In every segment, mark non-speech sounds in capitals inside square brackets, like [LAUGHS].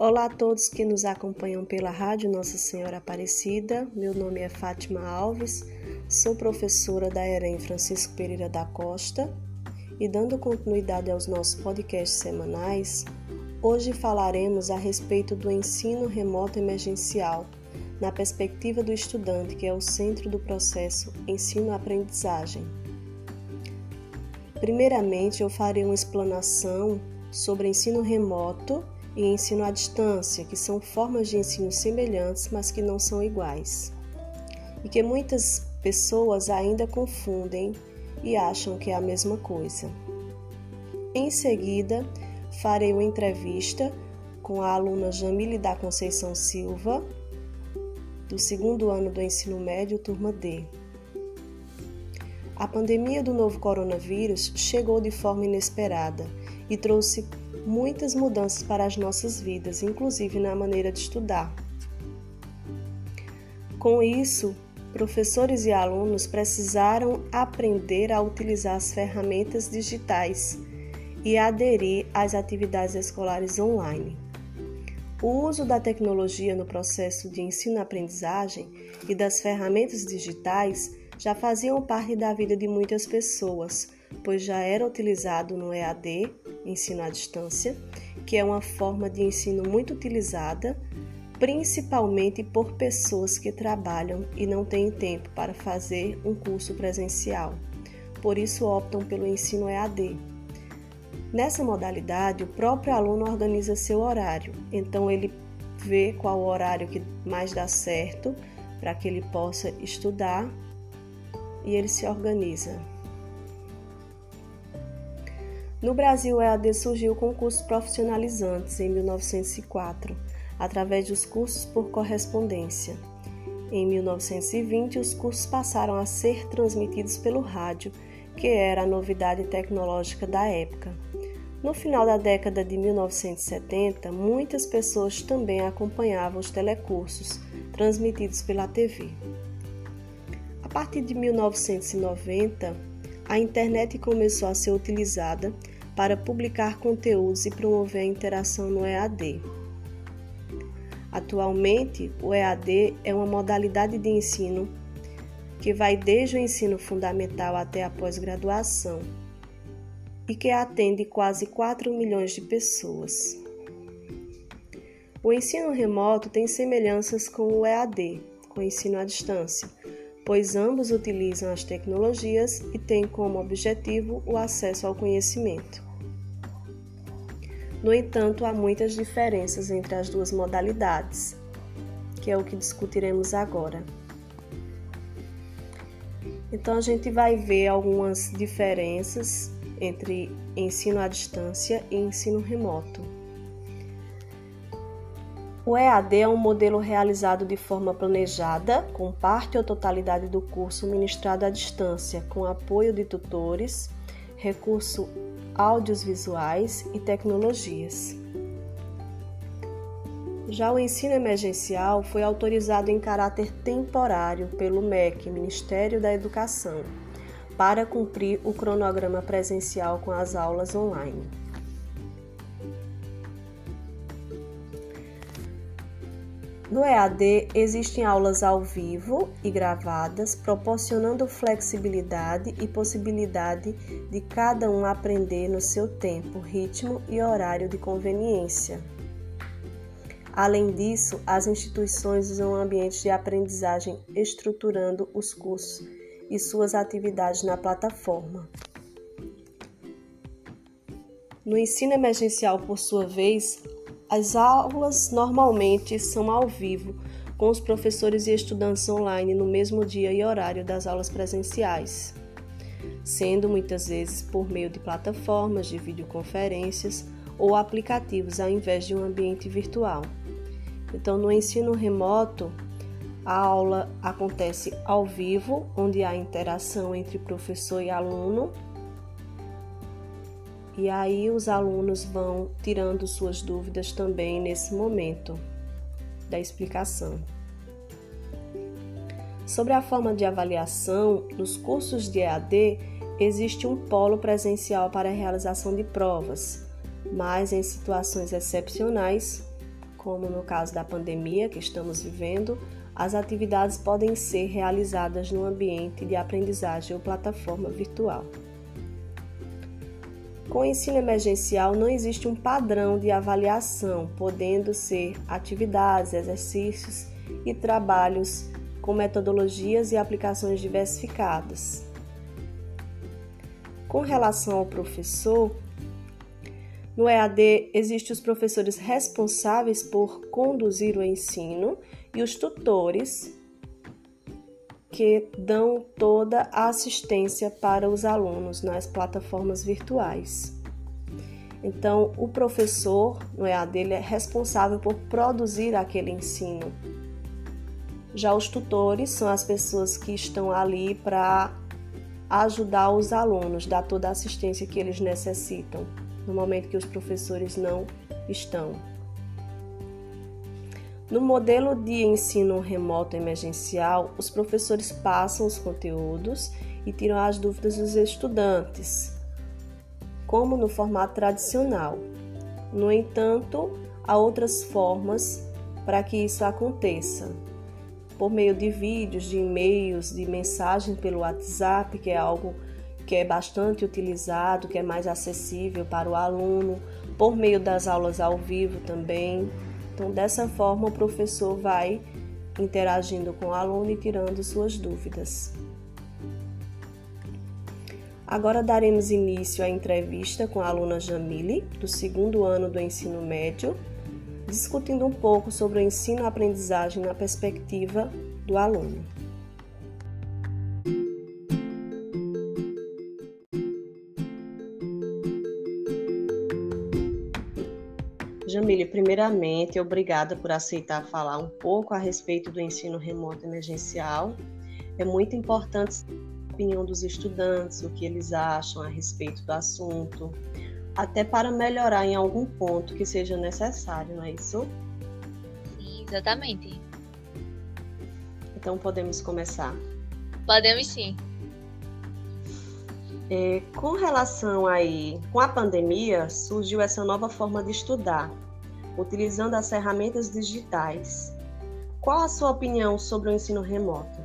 Olá a todos que nos acompanham pela Rádio Nossa Senhora Aparecida. Meu nome é Fátima Alves, sou professora da EREM Francisco Pereira da Costa e dando continuidade aos nossos podcasts semanais, hoje falaremos a respeito do ensino remoto emergencial na perspectiva do estudante, que é o centro do processo ensino-aprendizagem. Primeiramente, eu farei uma explanação sobre ensino remoto e ensino à distância, que são formas de ensino semelhantes, mas que não são iguais. E que muitas pessoas ainda confundem e acham que é a mesma coisa. Em seguida, farei uma entrevista com a aluna Jamile da Conceição Silva, do segundo ano do ensino médio, turma D. A pandemia do novo coronavírus chegou de forma inesperada e trouxe muitas mudanças para as nossas vidas, inclusive na maneira de estudar. Com isso, professores e alunos precisaram aprender a utilizar as ferramentas digitais e aderir às atividades escolares online. O uso da tecnologia no processo de ensino-aprendizagem e das ferramentas digitais já faziam parte da vida de muitas pessoas, pois já era utilizado no EAD, ensino à distância, que é uma forma de ensino muito utilizada, principalmente por pessoas que trabalham e não têm tempo para fazer um curso presencial. Por isso optam pelo ensino EAD. Nessa modalidade, o próprio aluno organiza seu horário, então ele vê qual o horário que mais dá certo para que ele possa estudar e ele se organiza. No Brasil, o EAD surgiu com cursos profissionalizantes em 1904, através dos cursos por correspondência. Em 1920, os cursos passaram a ser transmitidos pelo rádio, que era a novidade tecnológica da época. No final da década de 1970, muitas pessoas também acompanhavam os telecursos transmitidos pela TV. A partir de 1990, a internet começou a ser utilizada para publicar conteúdos e promover a interação no EAD. Atualmente, o EAD é uma modalidade de ensino que vai desde o ensino fundamental até a pós-graduação e que atende quase 4 milhões de pessoas. O ensino remoto tem semelhanças com o EAD, com o ensino à distância, pois ambos utilizam as tecnologias e têm como objetivo o acesso ao conhecimento. No entanto, há muitas diferenças entre as duas modalidades, que é o que discutiremos agora. Então, a gente vai ver algumas diferenças entre ensino à distância e ensino remoto. O EAD é um modelo realizado de forma planejada, com parte ou totalidade do curso ministrado à distância, com apoio de tutores, recursos audiovisuais e tecnologias. Já o ensino emergencial foi autorizado em caráter temporário pelo MEC, Ministério da Educação, para cumprir o cronograma presencial com as aulas online. No EAD existem aulas ao vivo e gravadas, proporcionando flexibilidade e possibilidade de cada um aprender no seu tempo, ritmo e horário de conveniência. Além disso, as instituições usam ambientes de aprendizagem estruturando os cursos e suas atividades na plataforma. No ensino emergencial, por sua vez, as aulas normalmente são ao vivo, com os professores e estudantes online no mesmo dia e horário das aulas presenciais, sendo muitas vezes por meio de plataformas de videoconferências ou aplicativos ao invés de um ambiente virtual. Então, no ensino remoto, a aula acontece ao vivo, onde há interação entre professor e aluno e aí os alunos vão tirando suas dúvidas também nesse momento da explicação. Sobre a forma de avaliação, nos cursos de EAD existe um polo presencial para a realização de provas, mas em situações excepcionais, como no caso da pandemia que estamos vivendo, as atividades podem ser realizadas no ambiente de aprendizagem ou plataforma virtual. Com o ensino emergencial, não existe um padrão de avaliação, podendo ser atividades, exercícios e trabalhos com metodologias e aplicações diversificadas. Com relação ao professor, no EAD existem os professores responsáveis por conduzir o ensino e os tutores que dão toda a assistência para os alunos nas plataformas virtuais. Então, o professor no EAD ele é responsável por produzir aquele ensino. Já os tutores são as pessoas que estão ali para ajudar os alunos, dar toda a assistência que eles necessitam no momento que os professores não estão. No modelo de ensino remoto emergencial, os professores passam os conteúdos e tiram as dúvidas dos estudantes, como no formato tradicional. No entanto, há outras formas para que isso aconteça. Por meio de vídeos, de e-mails, de mensagens pelo WhatsApp, que é algo que é bastante utilizado, que é mais acessível para o aluno, por meio das aulas ao vivo também. Então, dessa forma, o professor vai interagindo com o aluno e tirando suas dúvidas. Agora daremos início à entrevista com a aluna Jamile, do segundo ano do ensino médio, discutindo um pouco sobre o ensino-aprendizagem na perspectiva do aluno. Primeiramente, obrigada por aceitar falar um pouco a respeito do ensino remoto emergencial. É muito importante a opinião dos estudantes, o que eles acham a respeito do assunto, até para melhorar em algum ponto que seja necessário, não é isso? Sim, exatamente. Então podemos começar. Podemos sim. É, com relação aí, com a pandemia, surgiu essa nova forma de estudar, utilizando as ferramentas digitais. Qual a sua opinião sobre o ensino remoto?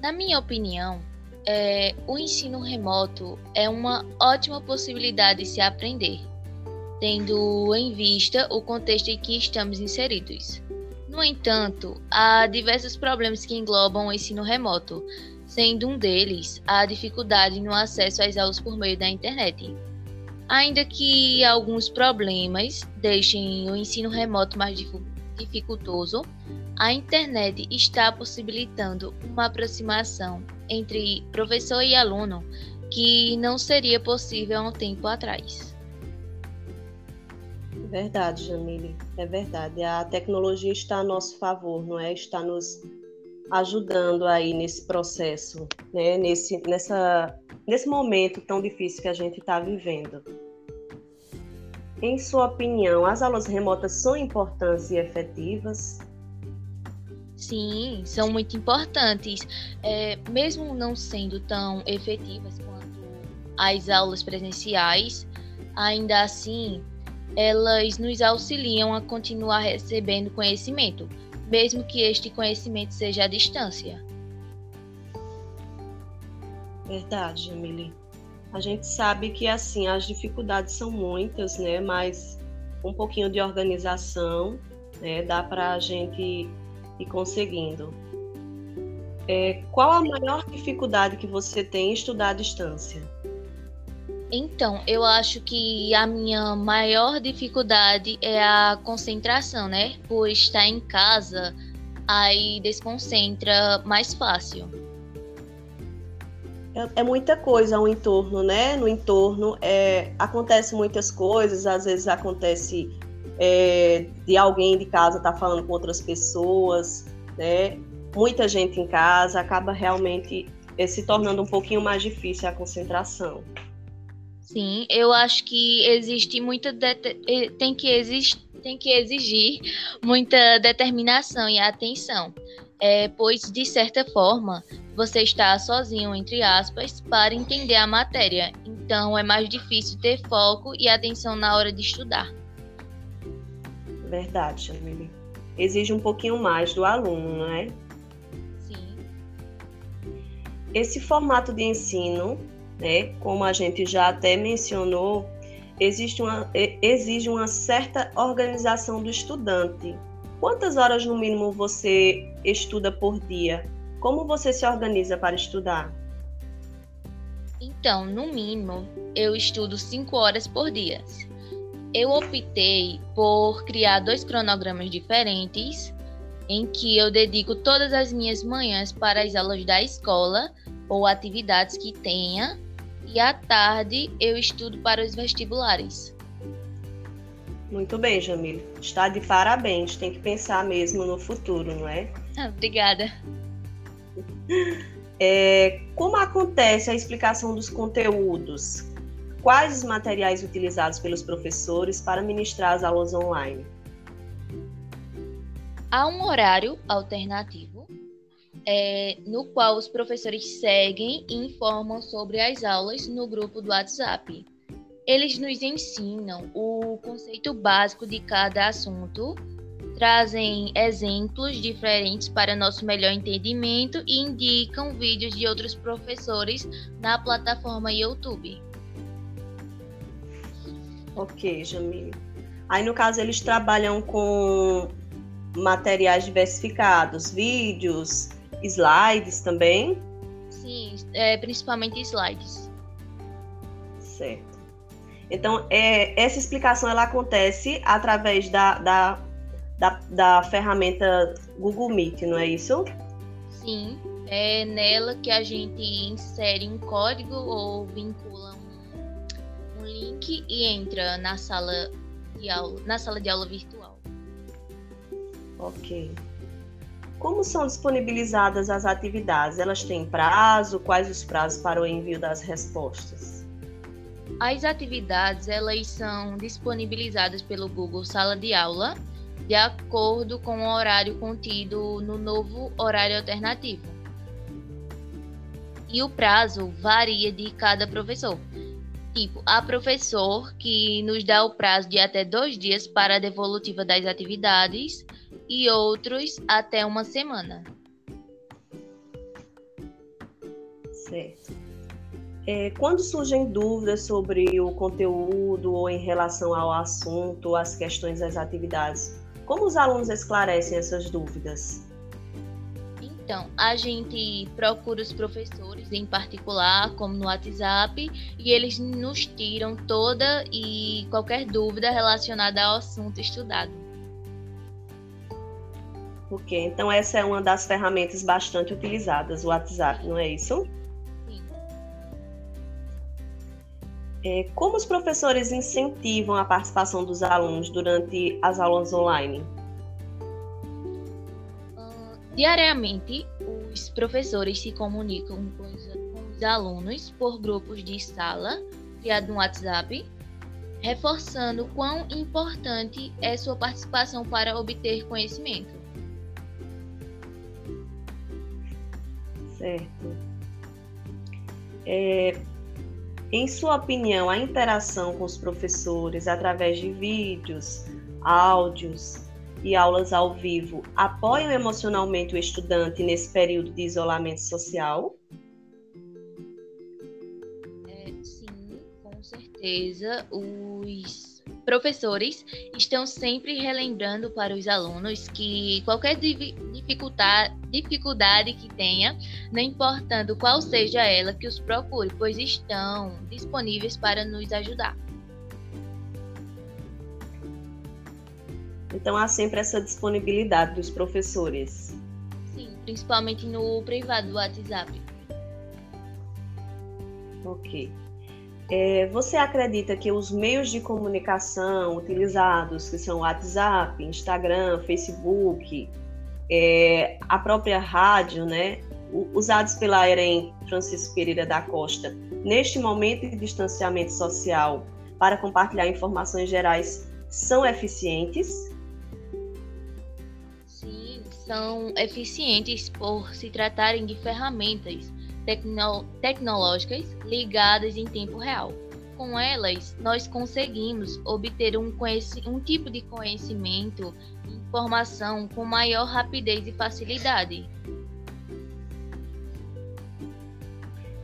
Na minha opinião, é, o ensino remoto é uma ótima possibilidade de se aprender, tendo em vista o contexto em que estamos inseridos. No entanto, há diversos problemas que englobam o ensino remoto, sendo um deles a dificuldade no acesso às aulas por meio da internet. Ainda que alguns problemas deixem o ensino remoto mais dificultoso, a internet está possibilitando uma aproximação entre professor e aluno que não seria possível há um tempo atrás. Verdade, Jamile, é verdade. A tecnologia está a nosso favor, não é? Está nos ajudando aí nesse processo, né? nesse, nessa, nesse momento tão difícil que a gente está vivendo. Em sua opinião, as aulas remotas são importantes e efetivas? Sim, são muito importantes. É, mesmo não sendo tão efetivas quanto as aulas presenciais, ainda assim, elas nos auxiliam a continuar recebendo conhecimento, mesmo que este conhecimento seja à distância. Verdade, Jamile. A gente sabe que assim as dificuldades são muitas, né? Mas um pouquinho de organização, né? Dá para a gente ir conseguindo. É, qual a maior dificuldade que você tem em estudar à distância? Então, eu acho que a minha maior dificuldade é a concentração, né? Por estar em casa, aí desconcentra mais fácil. É, é muita coisa ao entorno, né? No entorno é, acontece muitas coisas, às vezes acontece é, de alguém de casa estar tá falando com outras pessoas, né? Muita gente em casa acaba realmente é, se tornando um pouquinho mais difícil a concentração. Sim, eu acho que existe muita tem que existir tem que exigir muita determinação e atenção, é, pois de certa forma você está sozinho entre aspas para entender a matéria, então é mais difícil ter foco e atenção na hora de estudar. Verdade, Jamile. Exige um pouquinho mais do aluno, não é? Sim. Esse formato de ensino, né, como a gente já até mencionou, existe uma, exige uma certa organização do estudante. Quantas horas no mínimo você estuda por dia? Como você se organiza para estudar? Então, no mínimo, eu estudo 5 horas por dia. Eu optei por criar dois cronogramas diferentes, em que eu dedico todas as minhas manhãs para as aulas da escola ou atividades que tenha, e à tarde eu estudo para os vestibulares. Muito bem, Jamil. Está de parabéns. Tem que pensar mesmo no futuro, não é? Ah, [LAUGHS] obrigada. É, como acontece a explicação dos conteúdos? Quais os materiais utilizados pelos professores para ministrar as aulas online? Há um horário alternativo é, no qual os professores seguem e informam sobre as aulas no grupo do WhatsApp. Eles nos ensinam o conceito básico de cada assunto trazem exemplos diferentes para nosso melhor entendimento e indicam vídeos de outros professores na plataforma YouTube. Ok, Jamil. Aí, no caso, eles trabalham com materiais diversificados, vídeos, slides também? Sim, é, principalmente slides. Certo. Então, é, essa explicação ela acontece através da, da da, da ferramenta Google Meet, não é isso? Sim, é nela que a gente insere um código ou vincula um, um link e entra na sala de aula, na sala de aula virtual. Ok. Como são disponibilizadas as atividades? Elas têm prazo? Quais os prazos para o envio das respostas? As atividades elas são disponibilizadas pelo Google Sala de Aula de acordo com o horário contido no novo horário alternativo. E o prazo varia de cada professor. Tipo, há professor que nos dá o prazo de até dois dias para a devolutiva das atividades e outros até uma semana. Certo. É, quando surgem dúvidas sobre o conteúdo ou em relação ao assunto, as questões das atividades, como os alunos esclarecem essas dúvidas? Então, a gente procura os professores em particular, como no WhatsApp, e eles nos tiram toda e qualquer dúvida relacionada ao assunto estudado. Ok, então essa é uma das ferramentas bastante utilizadas, o WhatsApp, não é isso? É, como os professores incentivam a participação dos alunos durante as aulas online? Uh, diariamente, os professores se comunicam com os, com os alunos por grupos de sala criado no WhatsApp, reforçando quão importante é sua participação para obter conhecimento. Certo. É, em sua opinião, a interação com os professores através de vídeos, áudios e aulas ao vivo apoiam emocionalmente o estudante nesse período de isolamento social? É, sim, com certeza. Os professores estão sempre relembrando para os alunos que qualquer dificuldade, que tenha, não importando qual seja ela, que os procure, pois estão disponíveis para nos ajudar. Então há sempre essa disponibilidade dos professores. Sim, principalmente no privado do WhatsApp. Ok. É, você acredita que os meios de comunicação utilizados, que são WhatsApp, Instagram, Facebook, é, a própria rádio, né, usados pela EREM Francisco Pereira da Costa, neste momento de distanciamento social, para compartilhar informações gerais, são eficientes? Sim, são eficientes por se tratarem de ferramentas tecno tecnológicas ligadas em tempo real, com elas, nós conseguimos obter um, um tipo de conhecimento e informação com maior rapidez e facilidade.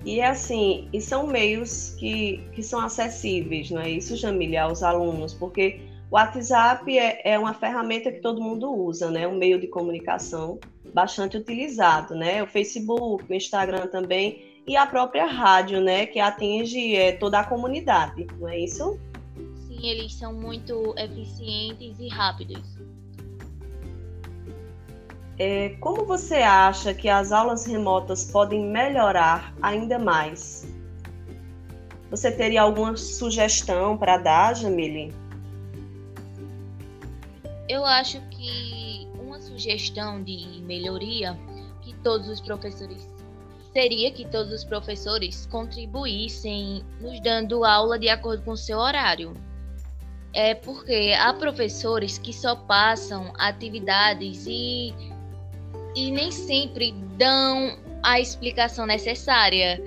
E é assim, e são meios que, que são acessíveis, não é isso, Jamília, aos alunos, porque o WhatsApp é, é uma ferramenta que todo mundo usa, né? Um meio de comunicação bastante utilizado, né? O Facebook, o Instagram também e a própria rádio, né? Que atinge é, toda a comunidade, não é isso? Sim, eles são muito eficientes e rápidos. É, como você acha que as aulas remotas podem melhorar ainda mais? Você teria alguma sugestão para dar, Jamile? Eu acho que sugestão de melhoria que todos os professores seria que todos os professores contribuíssem nos dando aula de acordo com o seu horário. É porque há professores que só passam atividades e e nem sempre dão a explicação necessária.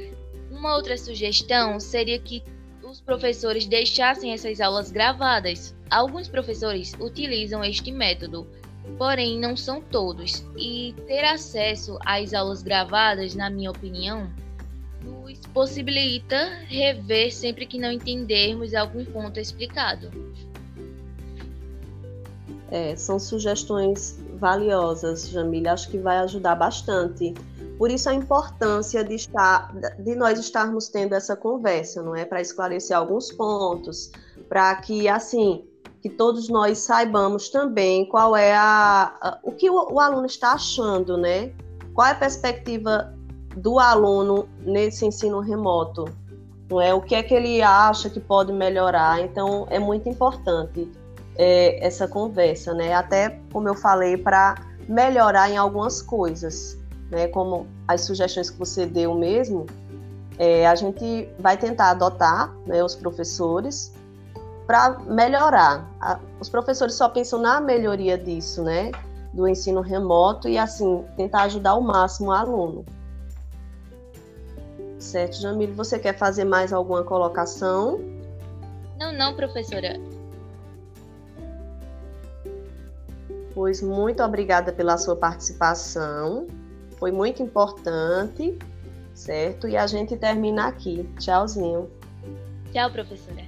Uma outra sugestão seria que os professores deixassem essas aulas gravadas. Alguns professores utilizam este método, porém não são todos. E ter acesso às aulas gravadas, na minha opinião, nos possibilita rever sempre que não entendermos algum ponto explicado. É, são sugestões valiosas, Jamília. Acho que vai ajudar bastante. Por isso a importância de estar, de nós estarmos tendo essa conversa, não é, para esclarecer alguns pontos, para que assim que todos nós saibamos também qual é a, a o que o, o, aluno está achando, né? Qual é a perspectiva do aluno nesse ensino remoto? Não é o que é que ele acha que pode melhorar? Então é muito importante é, essa conversa, né? Até como eu falei, para melhorar em algumas coisas, né? Como as sugestões que você deu mesmo, é, a gente vai tentar adotar, né, os professores, para melhorar. Os professores só pensam na melhoria disso, né? Do ensino remoto e assim tentar ajudar ao máximo o aluno. Certo, Jamile, você quer fazer mais alguma colocação? Não, não, professora. Pois muito obrigada pela sua participação. Foi muito importante, certo? E a gente termina aqui. Tchauzinho. Tchau, professora.